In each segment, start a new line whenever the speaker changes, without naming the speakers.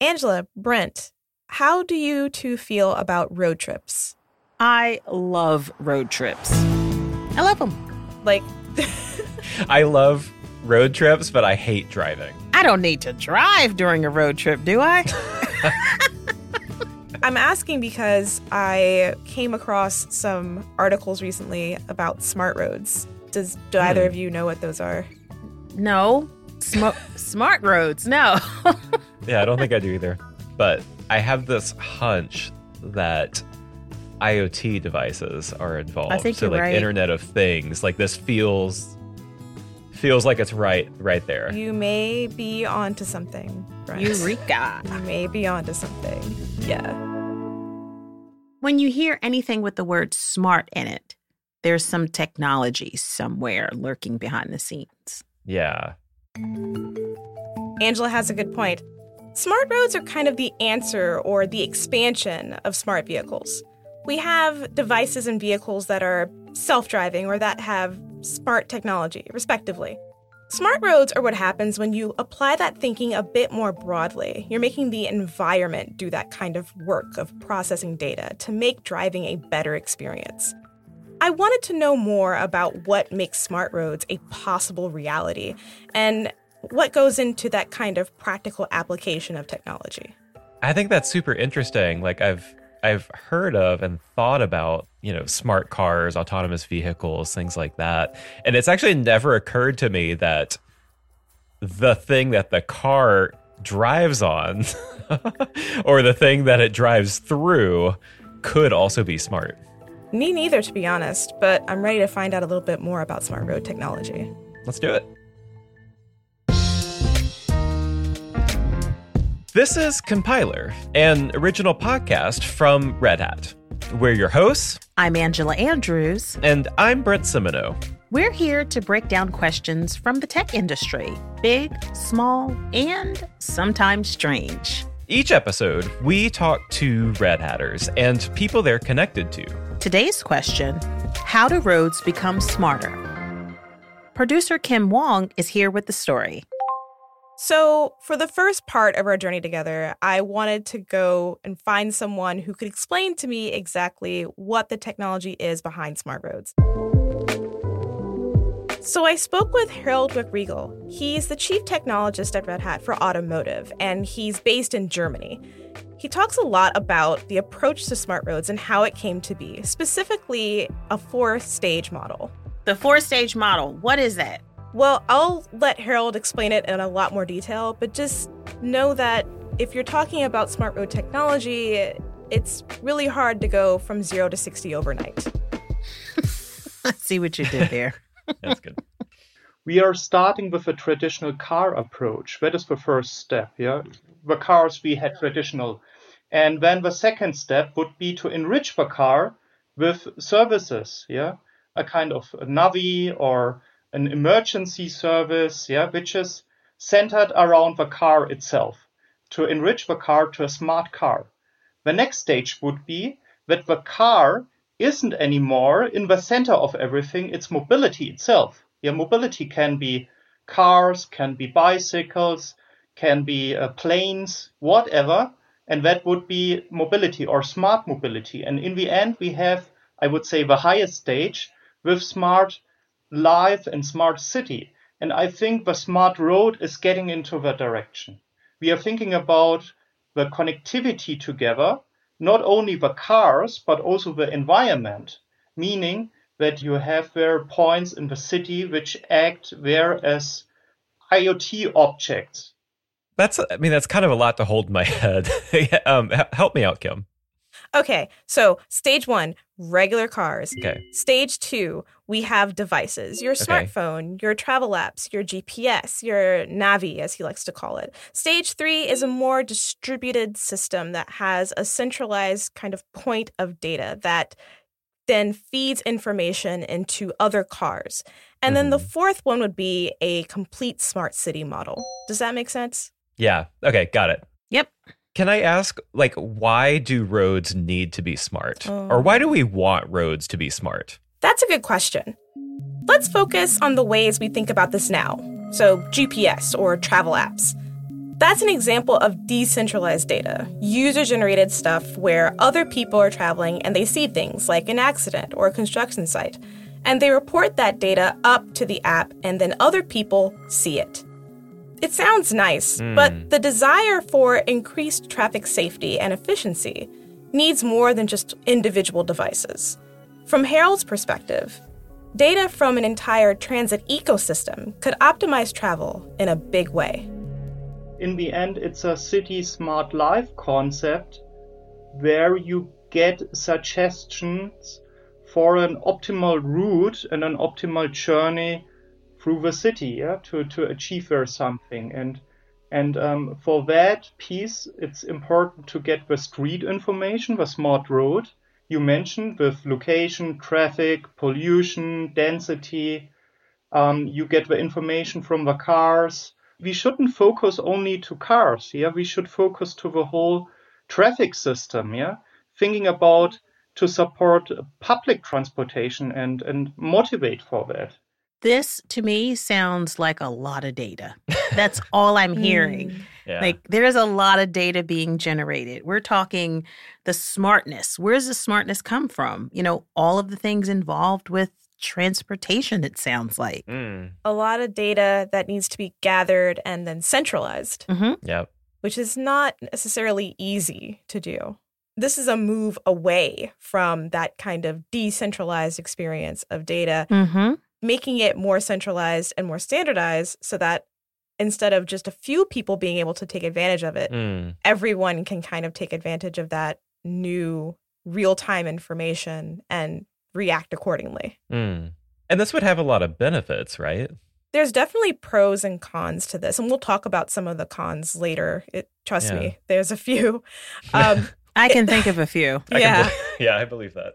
Angela, Brent, how do you two feel about road trips?
I love road trips. I love them.
Like,
I love road trips, but I hate driving.
I don't need to drive during a road trip, do I?
I'm asking because I came across some articles recently about smart roads. Does do hmm. either of you know what those are?
no. Sm- smart roads, no.
Yeah, I don't think I do either. But I have this hunch that IoT devices are involved.
I think
so
you're
like
right.
Internet of Things. Like this feels feels like it's right right there.
You may be onto something, Brent.
Eureka.
You may be onto something. Yeah.
When you hear anything with the word smart in it, there's some technology somewhere lurking behind the scenes.
Yeah.
Angela has a good point. Smart roads are kind of the answer or the expansion of smart vehicles. We have devices and vehicles that are self driving or that have smart technology, respectively. Smart roads are what happens when you apply that thinking a bit more broadly. You're making the environment do that kind of work of processing data to make driving a better experience. I wanted to know more about what makes smart roads a possible reality and what goes into that kind of practical application of technology.
I think that's super interesting. Like I've I've heard of and thought about, you know, smart cars, autonomous vehicles, things like that. And it's actually never occurred to me that the thing that the car drives on or the thing that it drives through could also be smart.
Me neither, to be honest, but I'm ready to find out a little bit more about smart road technology.
Let's do it. This is Compiler, an original podcast from Red Hat. We're your hosts,
I'm Angela Andrews.
and I'm Brent Simoneau.
We're here to break down questions from the tech industry big, small, and sometimes strange.
Each episode, we talk to Red Hatters and people they're connected to.
Today's question How do roads become smarter? Producer Kim Huang is here with the story.
So, for the first part of our journey together, I wanted to go and find someone who could explain to me exactly what the technology is behind smart roads. So, I spoke with Harold Wickriegel. He's the chief technologist at Red Hat for automotive, and he's based in Germany. He talks a lot about the approach to smart roads and how it came to be, specifically a four stage model.
The four stage model, what is that?
Well, I'll let Harold explain it in a lot more detail, but just know that if you're talking about smart road technology, it's really hard to go from zero to 60 overnight.
I see what you did there.
That's good.
we are starting with a traditional car approach. That is the first step. Yeah, the cars we had traditional, and then the second step would be to enrich the car with services. Yeah, a kind of a navi or an emergency service. Yeah, which is centered around the car itself to enrich the car to a smart car. The next stage would be that the car isn't anymore in the center of everything, it's mobility itself. Yeah, mobility can be cars, can be bicycles, can be uh, planes, whatever, and that would be mobility or smart mobility. And in the end, we have, I would say, the highest stage with smart life and smart city. And I think the smart road is getting into that direction. We are thinking about the connectivity together, not only the cars, but also the environment, meaning that you have there points in the city which act there as IoT objects.
That's, I mean, that's kind of a lot to hold in my head. um, help me out, Kim.
Okay, so stage one, regular cars.
Okay.
Stage two, we have devices your
Okay.
smartphone, your travel apps, your GPS, your Navi, as he likes to call it. Stage three is a more distributed system that has a centralized kind of point of data that then feeds information into other cars. And then the
Mhm.
fourth one would be a complete smart city model. Does that make sense?
Yeah. Okay. Got it. Can I ask, like, why do roads need to be smart?
Oh.
Or why do oh. we want roads to be smart?
That's a good question. Let's focus on the ways we think about this now. So, GPS or travel apps. That's an example of decentralized data, user generated stuff where other people are traveling and they see things like an accident or a construction site, and they report that data up to the app, and then other people see it. It sounds nice, mm. but the desire for increased traffic safety and efficiency needs more than just individual devices. From Harold's perspective, data from an entire transit ecosystem could optimize travel in a big way
in the end, it's a city smart life concept where you get suggestions for an optimal route and an optimal journey through the city yeah, to, to achieve there something. And and um, for that piece, it's important to get the street information, the smart road you mentioned with location, traffic, pollution, density. Um, you get the information from the cars, we shouldn't focus only to cars. Yeah, we should focus to the whole traffic system. Yeah, thinking about to support public transportation and and motivate for that.
This to me sounds like a lot of data. That's all I'm hearing. Mm. Yeah. Like there's a lot of data being generated. We're talking the smartness. Where does the smartness come from? You know, all of the things involved with transportation, it sounds like. Mm.
A lot of data that needs to be gathered and then centralized.
Mm-hmm. Yep.
Which is not necessarily easy to do. This is a move away from that kind of decentralized experience of data, mm-hmm. Making it more centralized and more standardized so that instead of just a few people being able to take advantage of it, mm. everyone can kind of take advantage of that new real time information and react accordingly.
Mm. And this would have a lot of benefits, right?
There's definitely pros and cons to this, and we'll talk about some of the cons later. It, trust yeah. me, there's a few.
Um, I can think of a few.
yeah,
yeah, I believe that.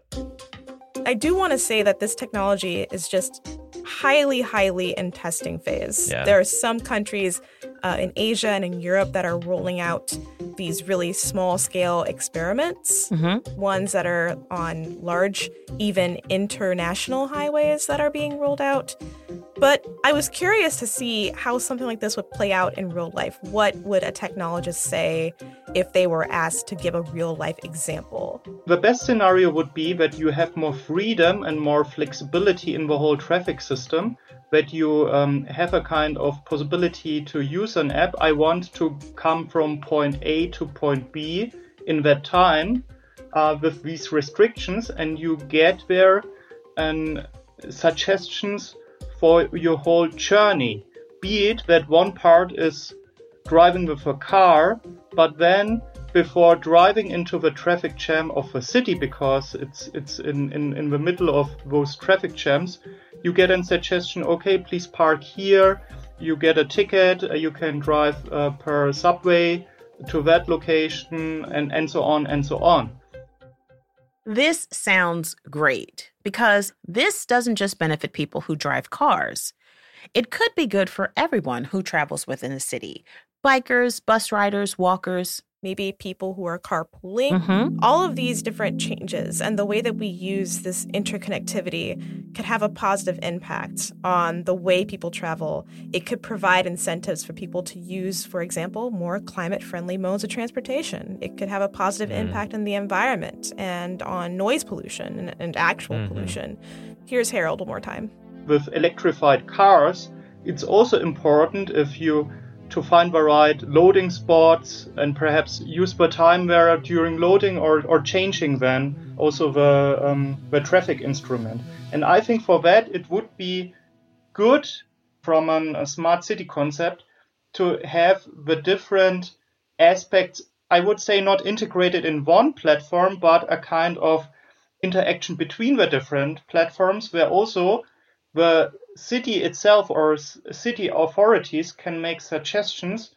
I do want to say that this technology is just highly, highly in testing phase. Yeah. There are some countries uh, in Asia and in Europe that are rolling out these really small scale experiments, mm-hmm. ones that are on large, even international highways that are being rolled out. But I was curious to see how something like this would play out in real life. What would a technologist say if they were asked to give a real life example?
The best scenario would be that you have more freedom and more flexibility in the whole traffic system that you um, have a kind of possibility to use an app. I want to come from point A to point B in that time uh, with these restrictions, and you get there and suggestions your whole journey. Be it that one part is driving with a car, but then before driving into the traffic jam of a city because it's it's in, in, in the middle of those traffic jams you get a suggestion okay please park here you get a ticket uh, you can drive uh, per subway to that location and and so on and so on
this sounds great because this doesn't just benefit people who drive cars. It could be good for everyone who travels within a city. Bikers bus riders walkers
maybe people who are carpooling. Mm-hmm. All of these different changes and the way that we use this interconnectivity could have a positive impact on the way people travel. It could provide incentives for people to use, for example, more climate friendly modes of transportation. It could have a positive mm. impact on the environment and on noise pollution and, and actual mm-hmm. pollution. Here's Harold one more time.
With electrified cars, it's also important if you to find the right loading spots and perhaps use the time there during loading or, or changing then also the, um, the traffic instrument. And I think for that it would be good from an, a smart city concept to have the different aspects, I would say not integrated in one platform, but a kind of interaction between the different platforms where also the city itself or city authorities can make suggestions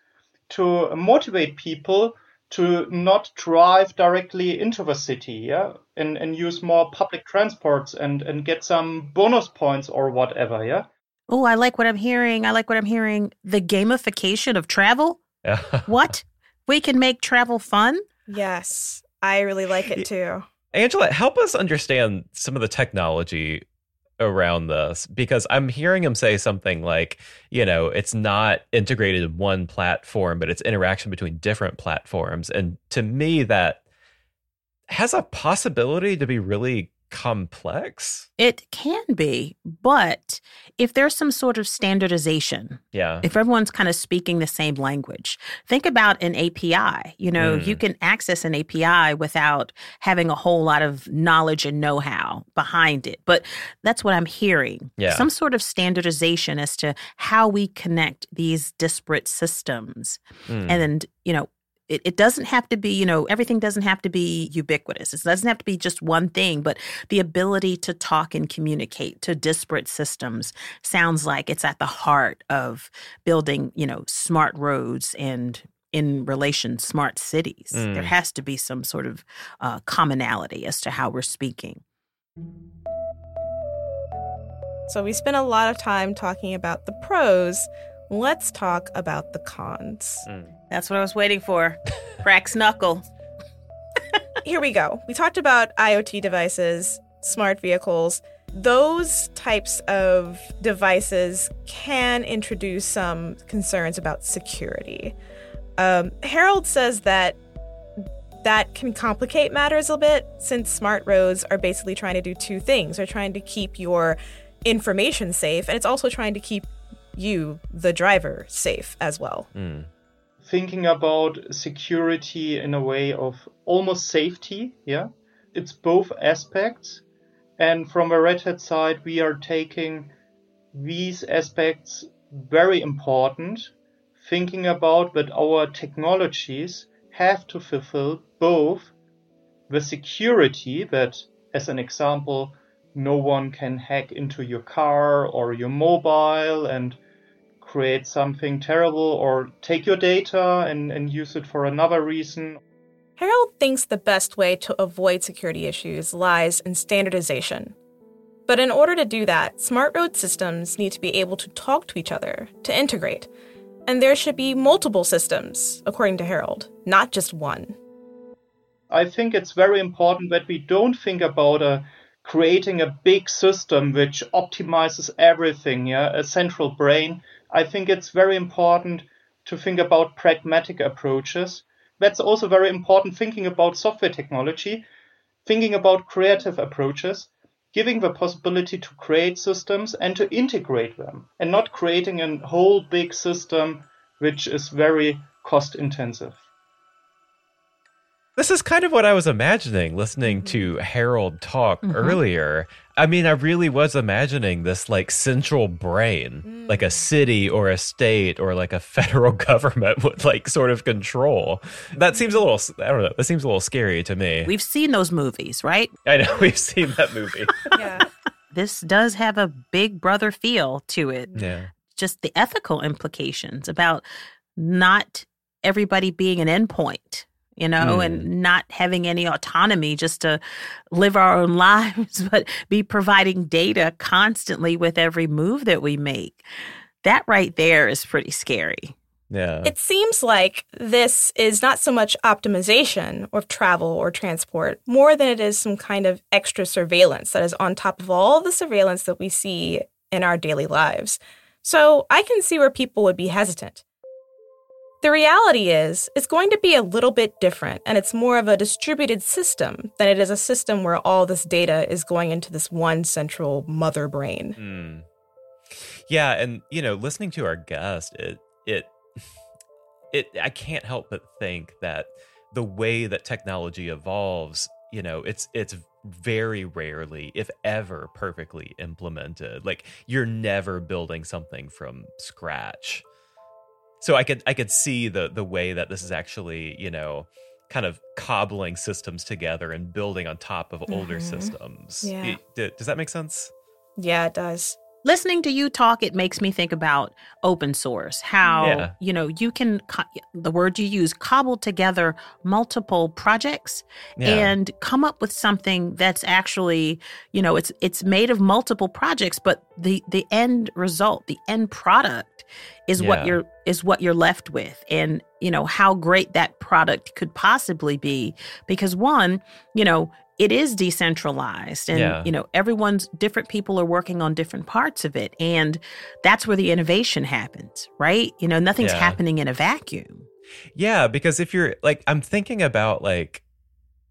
to motivate people to not drive directly into the city, yeah, and, and use more public transports and, and get some bonus points or whatever, yeah.
Oh, I like what I'm hearing. I like what I'm hearing. The gamification of travel. what? We can make travel fun?
Yes, I really like it too.
Angela, help us understand some of the technology around this because I'm hearing him say something like, you know, it's not integrated in one platform, but it's interaction between different platforms. And to me, that has a possibility to be really complex?
It can be, but if there's some sort of standardization,
yeah.
If everyone's kind of speaking the same language, think about an API. You know, mm. you can access an API without having a whole lot of knowledge and know-how behind it. But that's what I'm hearing.
Yeah.
Some sort of standardization as to how we connect these disparate systems. Mm. And you know, it, it doesn't have to be, you know, everything doesn't have to be ubiquitous. It doesn't have to be just one thing, but the ability to talk and communicate to disparate systems sounds like it's at the heart of building, you know, smart roads and in relation smart cities. Mm. There has to be some sort of uh, commonality as to how we're speaking.
So we spent a lot of time talking about the pros. Let's talk about the cons. Mm.
That's what I was waiting for. Cracks knuckle.
Here we go. We talked about IoT devices, smart vehicles. Those types of devices can introduce some concerns about security. Um, Harold says that that can complicate matters a bit since smart roads are basically trying to do two things. They're trying to keep your information safe, and it's also trying to keep you, the driver, safe as well.
Mm
thinking about security in a way of almost safety. Yeah, it's both aspects. And from a Red Hat side, we are taking these aspects very important, thinking about that our technologies have to fulfill both the security that, as an example, no one can hack into your car or your mobile and create something terrible or take your data and, and use it for another reason.
Harold thinks the best way to avoid security issues lies in standardization. But in order to do that, smart road systems need to be able to talk to each other, to integrate. And there should be multiple systems, according to Harold, not just one.
I think it's very important that we don't think about a creating a big system which optimizes everything, yeah, a central brain, I think it's very important to think about pragmatic approaches. That's also very important thinking about software technology, thinking about creative approaches, giving the possibility to create systems and to integrate them, and not creating a whole big system which is very cost intensive.
This is kind of what I was imagining listening to mm-hmm. Harold talk mm-hmm. earlier. I mean, I really was imagining this like central brain, mm. like a city or a state or like a federal government would like sort of control. That seems a little, I don't know, that seems a little scary to me.
We've seen those movies, right?
I know, we've seen that movie.
yeah.
This does have a big brother feel to it.
Yeah.
Just the ethical implications about not everybody being an endpoint you know, mm. and not having any autonomy just to live our own lives, but be providing data constantly with every move that we make. That right there is pretty scary.
Yeah.
It seems like this is not so much optimization of travel or transport, more than it is some kind of extra surveillance that is on top of all the surveillance that we see in our daily lives. So I can see where people would be hesitant. The reality is, it's going to be a little bit different, and it's more of a distributed system than it is a system where all this data is going into this one central mother brain.
Mm. Yeah, and you know, listening to our guest, it it it I can't help but think that the way that technology evolves, you know, it's it's very rarely, if ever, perfectly implemented. Like you're never building something from scratch so I could I could see the the way that this is actually you know kind of cobbling systems together and building on top of older mm-hmm. systems.
Yeah.
does that make sense?
Yeah, it does.
Listening to you talk, it makes me think about open source. How yeah. you know you can the word you use cobble together multiple projects yeah. and come up with something that's actually you know it's it's made of multiple projects, but the the end result, the end product is yeah. what you're is what you're left with and you know how great that product could possibly be because one you know it is decentralized and yeah. you know everyone's different people are working on different parts of it and that's where the innovation happens right you know nothing's yeah. happening in a vacuum
yeah because if you're like i'm thinking about like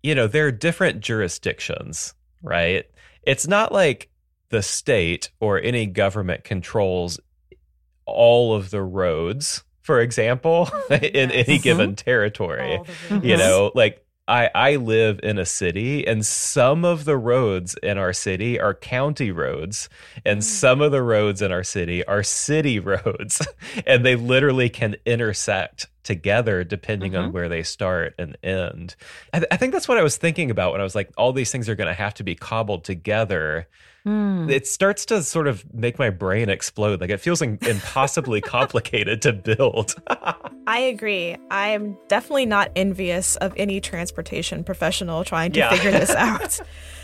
you know there are different jurisdictions right it's not like the state or any government controls all of the roads for example in yes. any given territory you know like I, I live in a city and some of the roads in our city are county roads and mm. some of the roads in our city are city roads and they literally can intersect together depending mm-hmm. on where they start and end. I, th- I think that's what I was thinking about when I was like, all these things are going to have to be cobbled together Mm. It starts to sort of make my brain explode. Like it feels impossibly complicated to build.
I agree. I am definitely not envious of any transportation professional trying to yeah. figure this out.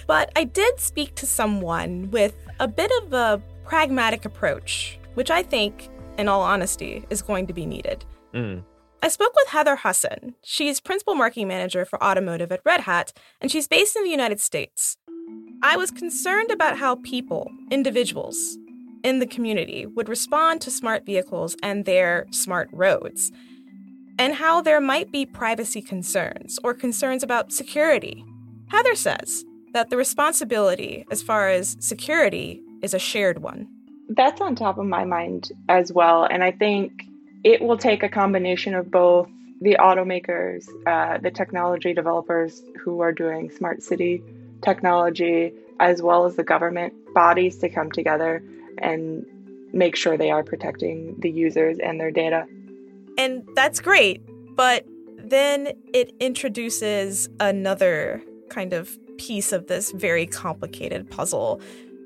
But I did speak to someone with a bit of a pragmatic approach, which I think, in all honesty, is going to be needed. Mm. I spoke with Heather Husson. She's principal marketing manager for automotive at Red Hat, and she's based in the United States. I was concerned about how people, individuals in the community, would respond to smart vehicles and their smart roads, and how there might be privacy concerns or concerns about security. Heather says that the responsibility as far as security is a shared one.
That's on top of my mind as well. And I think it will take a combination of both the automakers, uh, the technology developers who are doing smart city technology as well as the government bodies to come together and make sure they are protecting the users and their data.
And that's great, but then it introduces another kind of piece of this very complicated puzzle.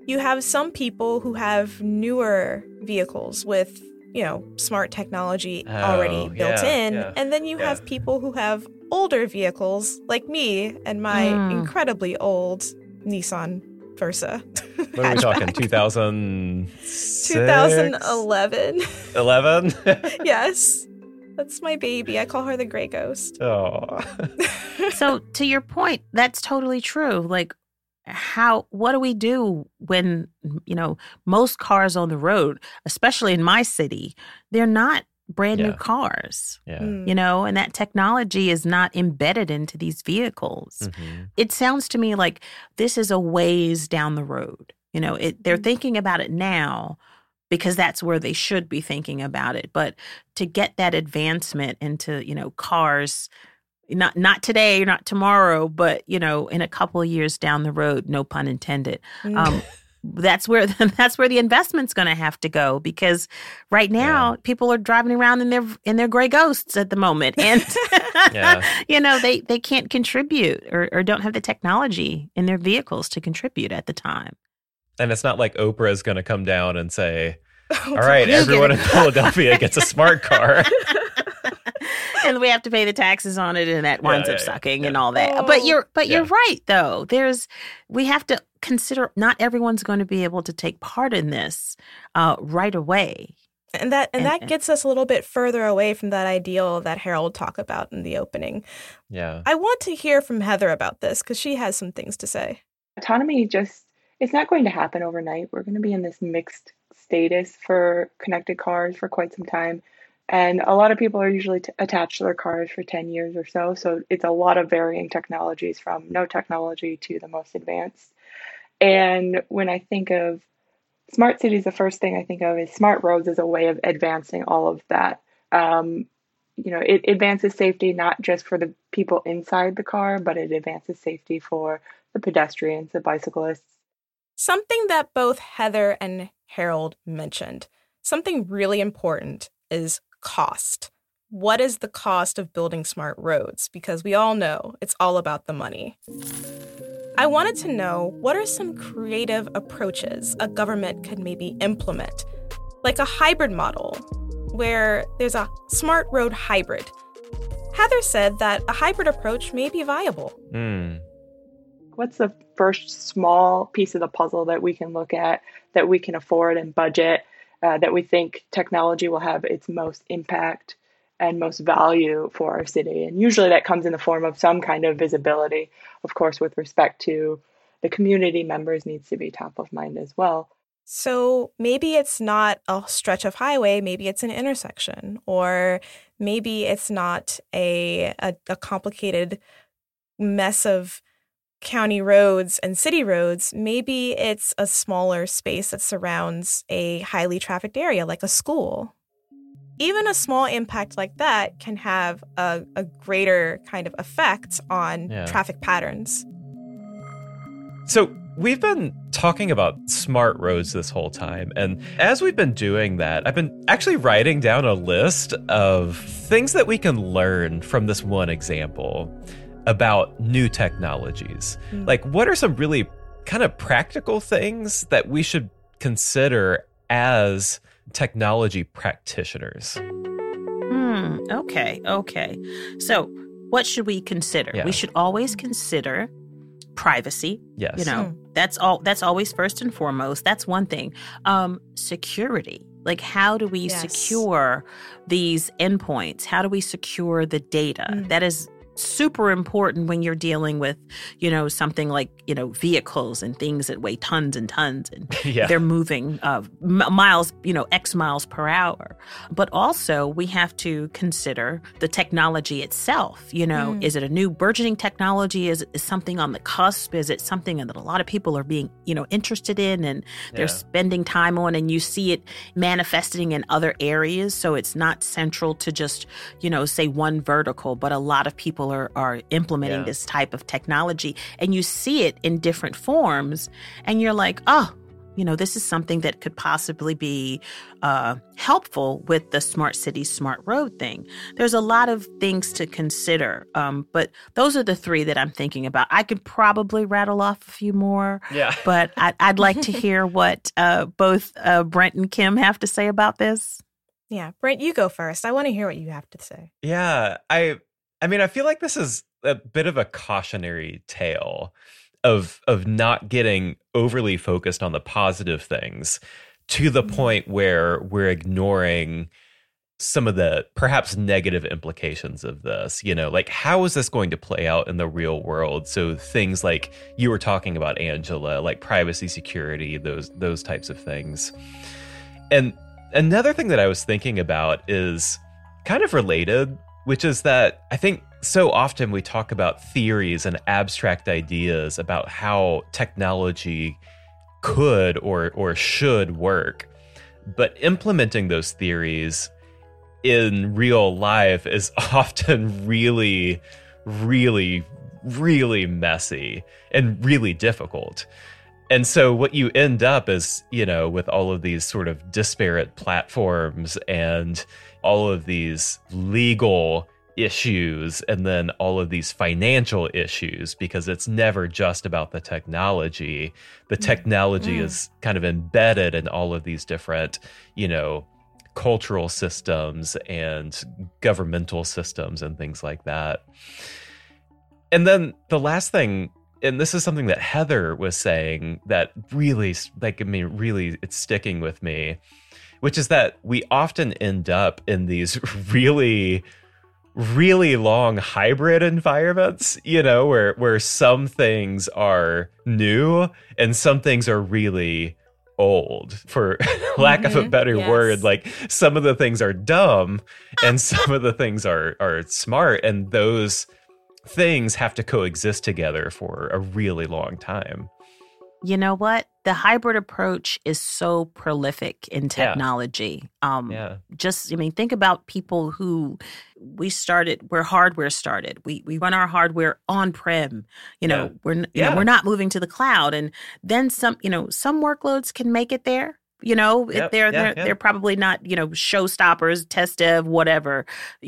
You have some people who have newer vehicles with, you know, smart technology oh, already built yeah, in, yeah, and then you yeah. have people who have older vehicles like me and my mm. incredibly old Nissan Versa.
What are we talking? 2000
2011.
11?
yes. That's my baby. I call her the gray ghost.
Oh.
so to your point, that's totally true. Like how what do we do when you know most cars on the road, especially in my city, they're not brand yeah. new cars.
Yeah. Mm.
You know, and that technology is not embedded into these vehicles. Mm-hmm. It sounds to me like this is a ways down the road. You know, it, they're mm. thinking about it now because that's where they should be thinking about it. But to get that advancement into, you know, cars not not today, not tomorrow, but you know, in a couple of years down the road, no pun intended. Mm. Um, that's where that's where the investment's going to have to go because right now yeah. people are driving around in their in their gray ghosts at the moment and yeah. you know they they can't contribute or, or don't have the technology in their vehicles to contribute at the time
and it's not like oprah is going to come down and say all right everyone in philadelphia gets a smart car
and we have to pay the taxes on it and that winds yeah, up sucking and all that. Oh. But you're but you're right though. There's we have to consider not everyone's going to be able to take part in this uh, right away.
And that and, and that gets us a little bit further away from that ideal that Harold talked about in the opening.
Yeah.
I want to hear from Heather about this because she has some things to say.
Autonomy just it's not going to happen overnight. We're going to be in this mixed status for connected cars for quite some time. And a lot of people are usually t- attached to their cars for 10 years or so. So it's a lot of varying technologies from no technology to the most advanced. And when I think of smart cities, the first thing I think of is smart roads as a way of advancing all of that. Um, you know, it advances safety not just for the people inside the car, but it advances safety for the pedestrians, the bicyclists.
Something that both Heather and Harold mentioned, something really important is cost. What is the cost of building smart roads? Because we all know it's all about the money. I wanted to know what are some creative approaches a government could maybe implement, like a hybrid model where there's a smart road hybrid. Heather said that a hybrid approach may be viable.
Mm.
What's the first small piece of the puzzle that we can look at that we can afford and budget uh, that we think technology will have its most impact and most value for our city. And usually that comes in the form of some kind of visibility. Of course, with respect to the community members, needs to be top of mind as well.
So maybe it's not a stretch of highway, maybe it's an intersection, or maybe it's not a, a, a complicated mess of county roads and city roads, maybe it's a smaller space that surrounds a highly trafficked area like a school. Even a small impact like that can have a, a greater kind of effect on yeah. traffic patterns.
So, we've been talking about smart roads this whole time. And as we've been doing that, I've been actually writing down a list of things that we can learn from this one example about new technologies. Mm. Like, what are some really kind of practical things that we should consider as technology practitioners?
Hmm. Okay. Okay. So, what should we consider? Yeah. We should always consider privacy.
Yes.
You know, mm. that's all. That's always first and foremost. That's one thing. Um, security. Like, how do we yes. secure these endpoints? How do we secure the data? Mm. That is super important when you're dealing with, you know, something like, you know, vehicles and things that weigh tons and tons and yeah. they're moving uh, miles, you know, X miles per hour. But also, we have to consider the technology itself. You know, mm. is it a new burgeoning technology? Is, is something on the cusp? Is it something that a lot of people are being, you know, interested in and they're yeah. spending time on and you see it manifesting in other areas? So it's not central to just, you know, say one vertical, but a lot of people people are, are implementing yeah. this type of technology and you see it in different forms and you're like, oh, you know, this is something that could possibly be uh, helpful with the smart city, smart road thing. There's a lot of things to consider, um, but those are the three that I'm thinking about. I could probably rattle off a few more,
yeah.
but I, would like to hear what uh, both uh, Brent and Kim have to say about this.
Yeah, Brent, you go first. I want to hear what you have to say.
Yeah, I I mean, I feel like this is a bit of a cautionary tale of of not getting overly focused on the positive things to the mm-hmm. point where we're ignoring some of the perhaps negative implications of this you know like how is this going to play out in the real world so things like you were talking about angela like privacy security those those types of things and another thing that i was thinking about is kind of related which is that I think so often we talk about theories and abstract ideas about how technology could or or should work. But implementing those theories in real life is often really really really messy and really difficult. And so what you end up is, you know, with all of these sort of disparate platforms and all of these legal issues and then all of these financial issues because it's never just about the technology. The mm. technology mm. is kind of embedded in all of these different, you know, cultural systems and governmental systems and things like that. And then the last thing and this is something that Heather was saying that really like I mean really it's sticking with me which is that we often end up in these really really long hybrid environments you know where where some things are new and some things are really old for lack mm-hmm. of a mm-hmm. better yes. word like some of the things are dumb and some of the things are are smart and those things have to coexist together for a really long time
you know what? The hybrid approach is so prolific in technology.
Yeah. Um, yeah.
Just, I mean, think about people who we started where hardware started. We we run our hardware on prem. You know, yeah. we're you yeah. know we're not moving to the cloud, and then some. You know, some workloads can make it there. You know, yep, they're yeah, they're they're probably not you know showstoppers, test dev, whatever.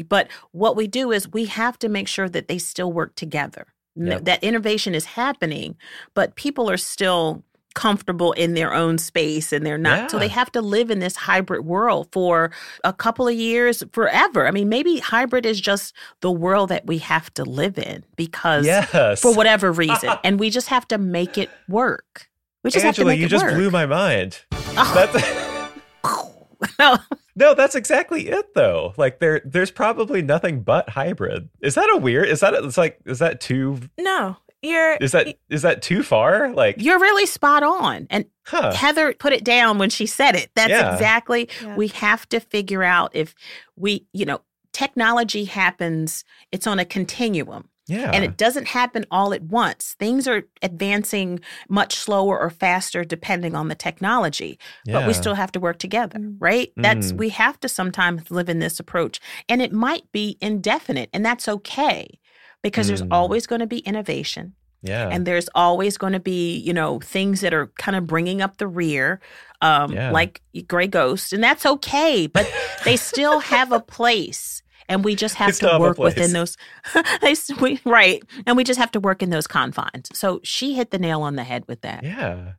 But what we do is we have to make sure that they still work together. Yep. That innovation is happening, but people are still comfortable in their own space and they're not yeah. so they have to live in this hybrid world for a couple of years forever i mean maybe hybrid is just the world that we have to live in because
yes.
for whatever reason and we just have to make it work we just
Angela,
have to make
you
it
just
work.
blew my mind oh.
no
No, that's exactly it though. Like there there's probably nothing but hybrid. Is that a weird? Is that it's like is that too
No. You're
Is that is that too far? Like
You're really spot on. And
huh.
Heather put it down when she said it. That's
Yeah.
exactly
Yeah.
we have to figure out if we, you know, technology happens, it's on a continuum.
Yeah.
And it doesn't happen all at once. Things are advancing much slower or faster depending on the technology, but we still have to work together,
Mm.
right? That's
Mm.
we have to sometimes live in this approach. And it might be indefinite, and that's okay because there's
Mm.
always going to be innovation
yeah.
and there's always going to be you know things that are kind of bringing up the rear um
Yeah.
like gray ghost and that's okay but they still have a place and we just have
still
to work within those they, we, right and we just have to work in those confines so she hit the nail on the head with that
yeah.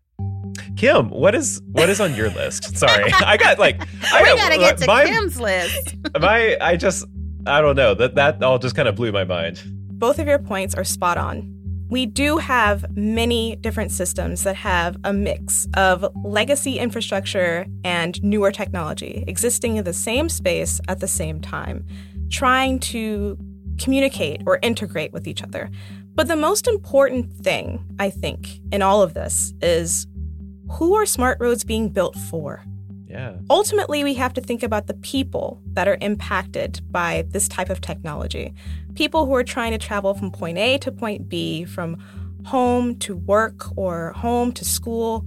Kim, what is what is on your list? Sorry, I got like I
we
got,
gotta get to
my,
kim's list
my I just I don't know that that all just kind of blew my mind.
Both of your points are spot on. We do have many different systems that have a mix of legacy infrastructure and newer technology existing in the same space at the same time, trying to communicate or integrate with each other. But the most important thing, I think, in all of this is who are smart roads being built for?
Yeah.
ultimately we have to think about the people that are impacted by this type of technology. People who are trying to travel from point a to point b from home to work or home to school.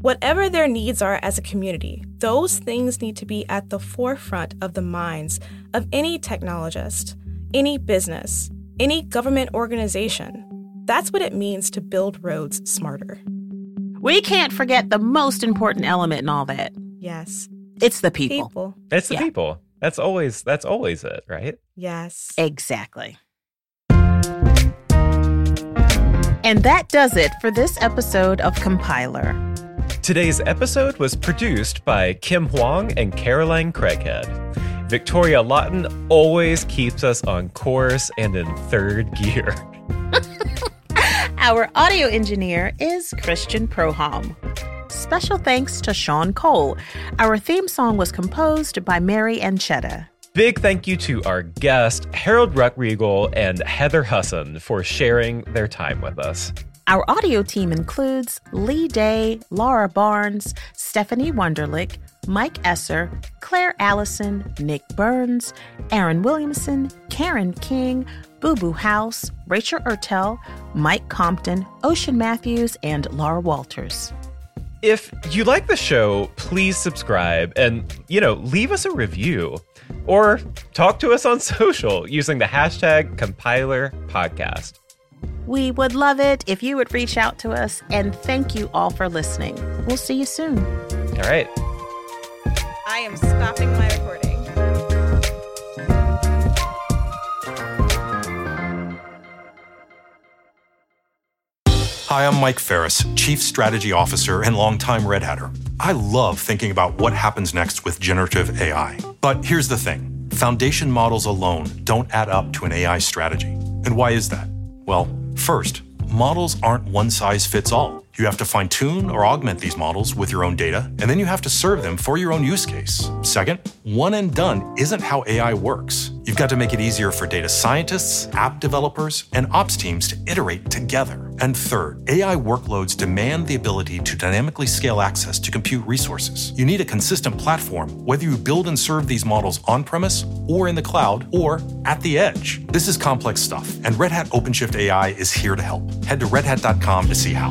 Whatever their needs are as a community those things need to be at the forefront of the minds of any technologist any business any government organization. That's what it means to build roads smarter.
We can't forget the most important element in all that
yes
it's the people,
people
It's the
Yeah.
people. That's always that's always it, right?
yes
Exactly. And that does it for this episode of Compiler.
Today's episode was produced by Kim Huang and Caroline Craighead. Victoria Lawton always keeps us on course and in third gear.
Our audio engineer is Christian Prohom. Special thanks to Sean Cole. Our theme song was composed by Mary Ancheta.
Big thank you to our guest, Harold Ruckriegel and Heather Husson, for sharing their time with us.
Our audio team includes Lee Day, Laura Barnes, Stephanie Wunderlich, Mike Esser, Claire Allison, Nick Burns, Aaron Williamson, Karen King, Boo Boo House, Rachel Ertel, Mike Compton, Ocean Matthews, and Laura Walters.
If you like the show, please subscribe and, you know, leave us a review or talk to us on social using the hashtag compiler podcast.
We would love it if you would reach out to us, and thank you all for listening. We'll see you soon.
All right.
I am stopping my recording.
Hi, I'm Mike Ferris, Chief Strategy Officer and longtime Red Hatter. I love thinking about what happens next with generative AI. But here's the thing foundation models alone don't add up to an AI strategy. And why is that? Well, first, models aren't one size fits all. You have to fine tune or augment these models with your own data, and then you have to serve them for your own use case. Second, one and done isn't how AI works. You've got to make it easier for data scientists, app developers, and ops teams to iterate together. And third, AI workloads demand the ability to dynamically scale access to compute resources. You need a consistent platform, whether you build and serve these models on premise, or in the cloud, or at the edge. This is complex stuff, and Red Hat OpenShift AI is here to help. Head to redhat.com to see how.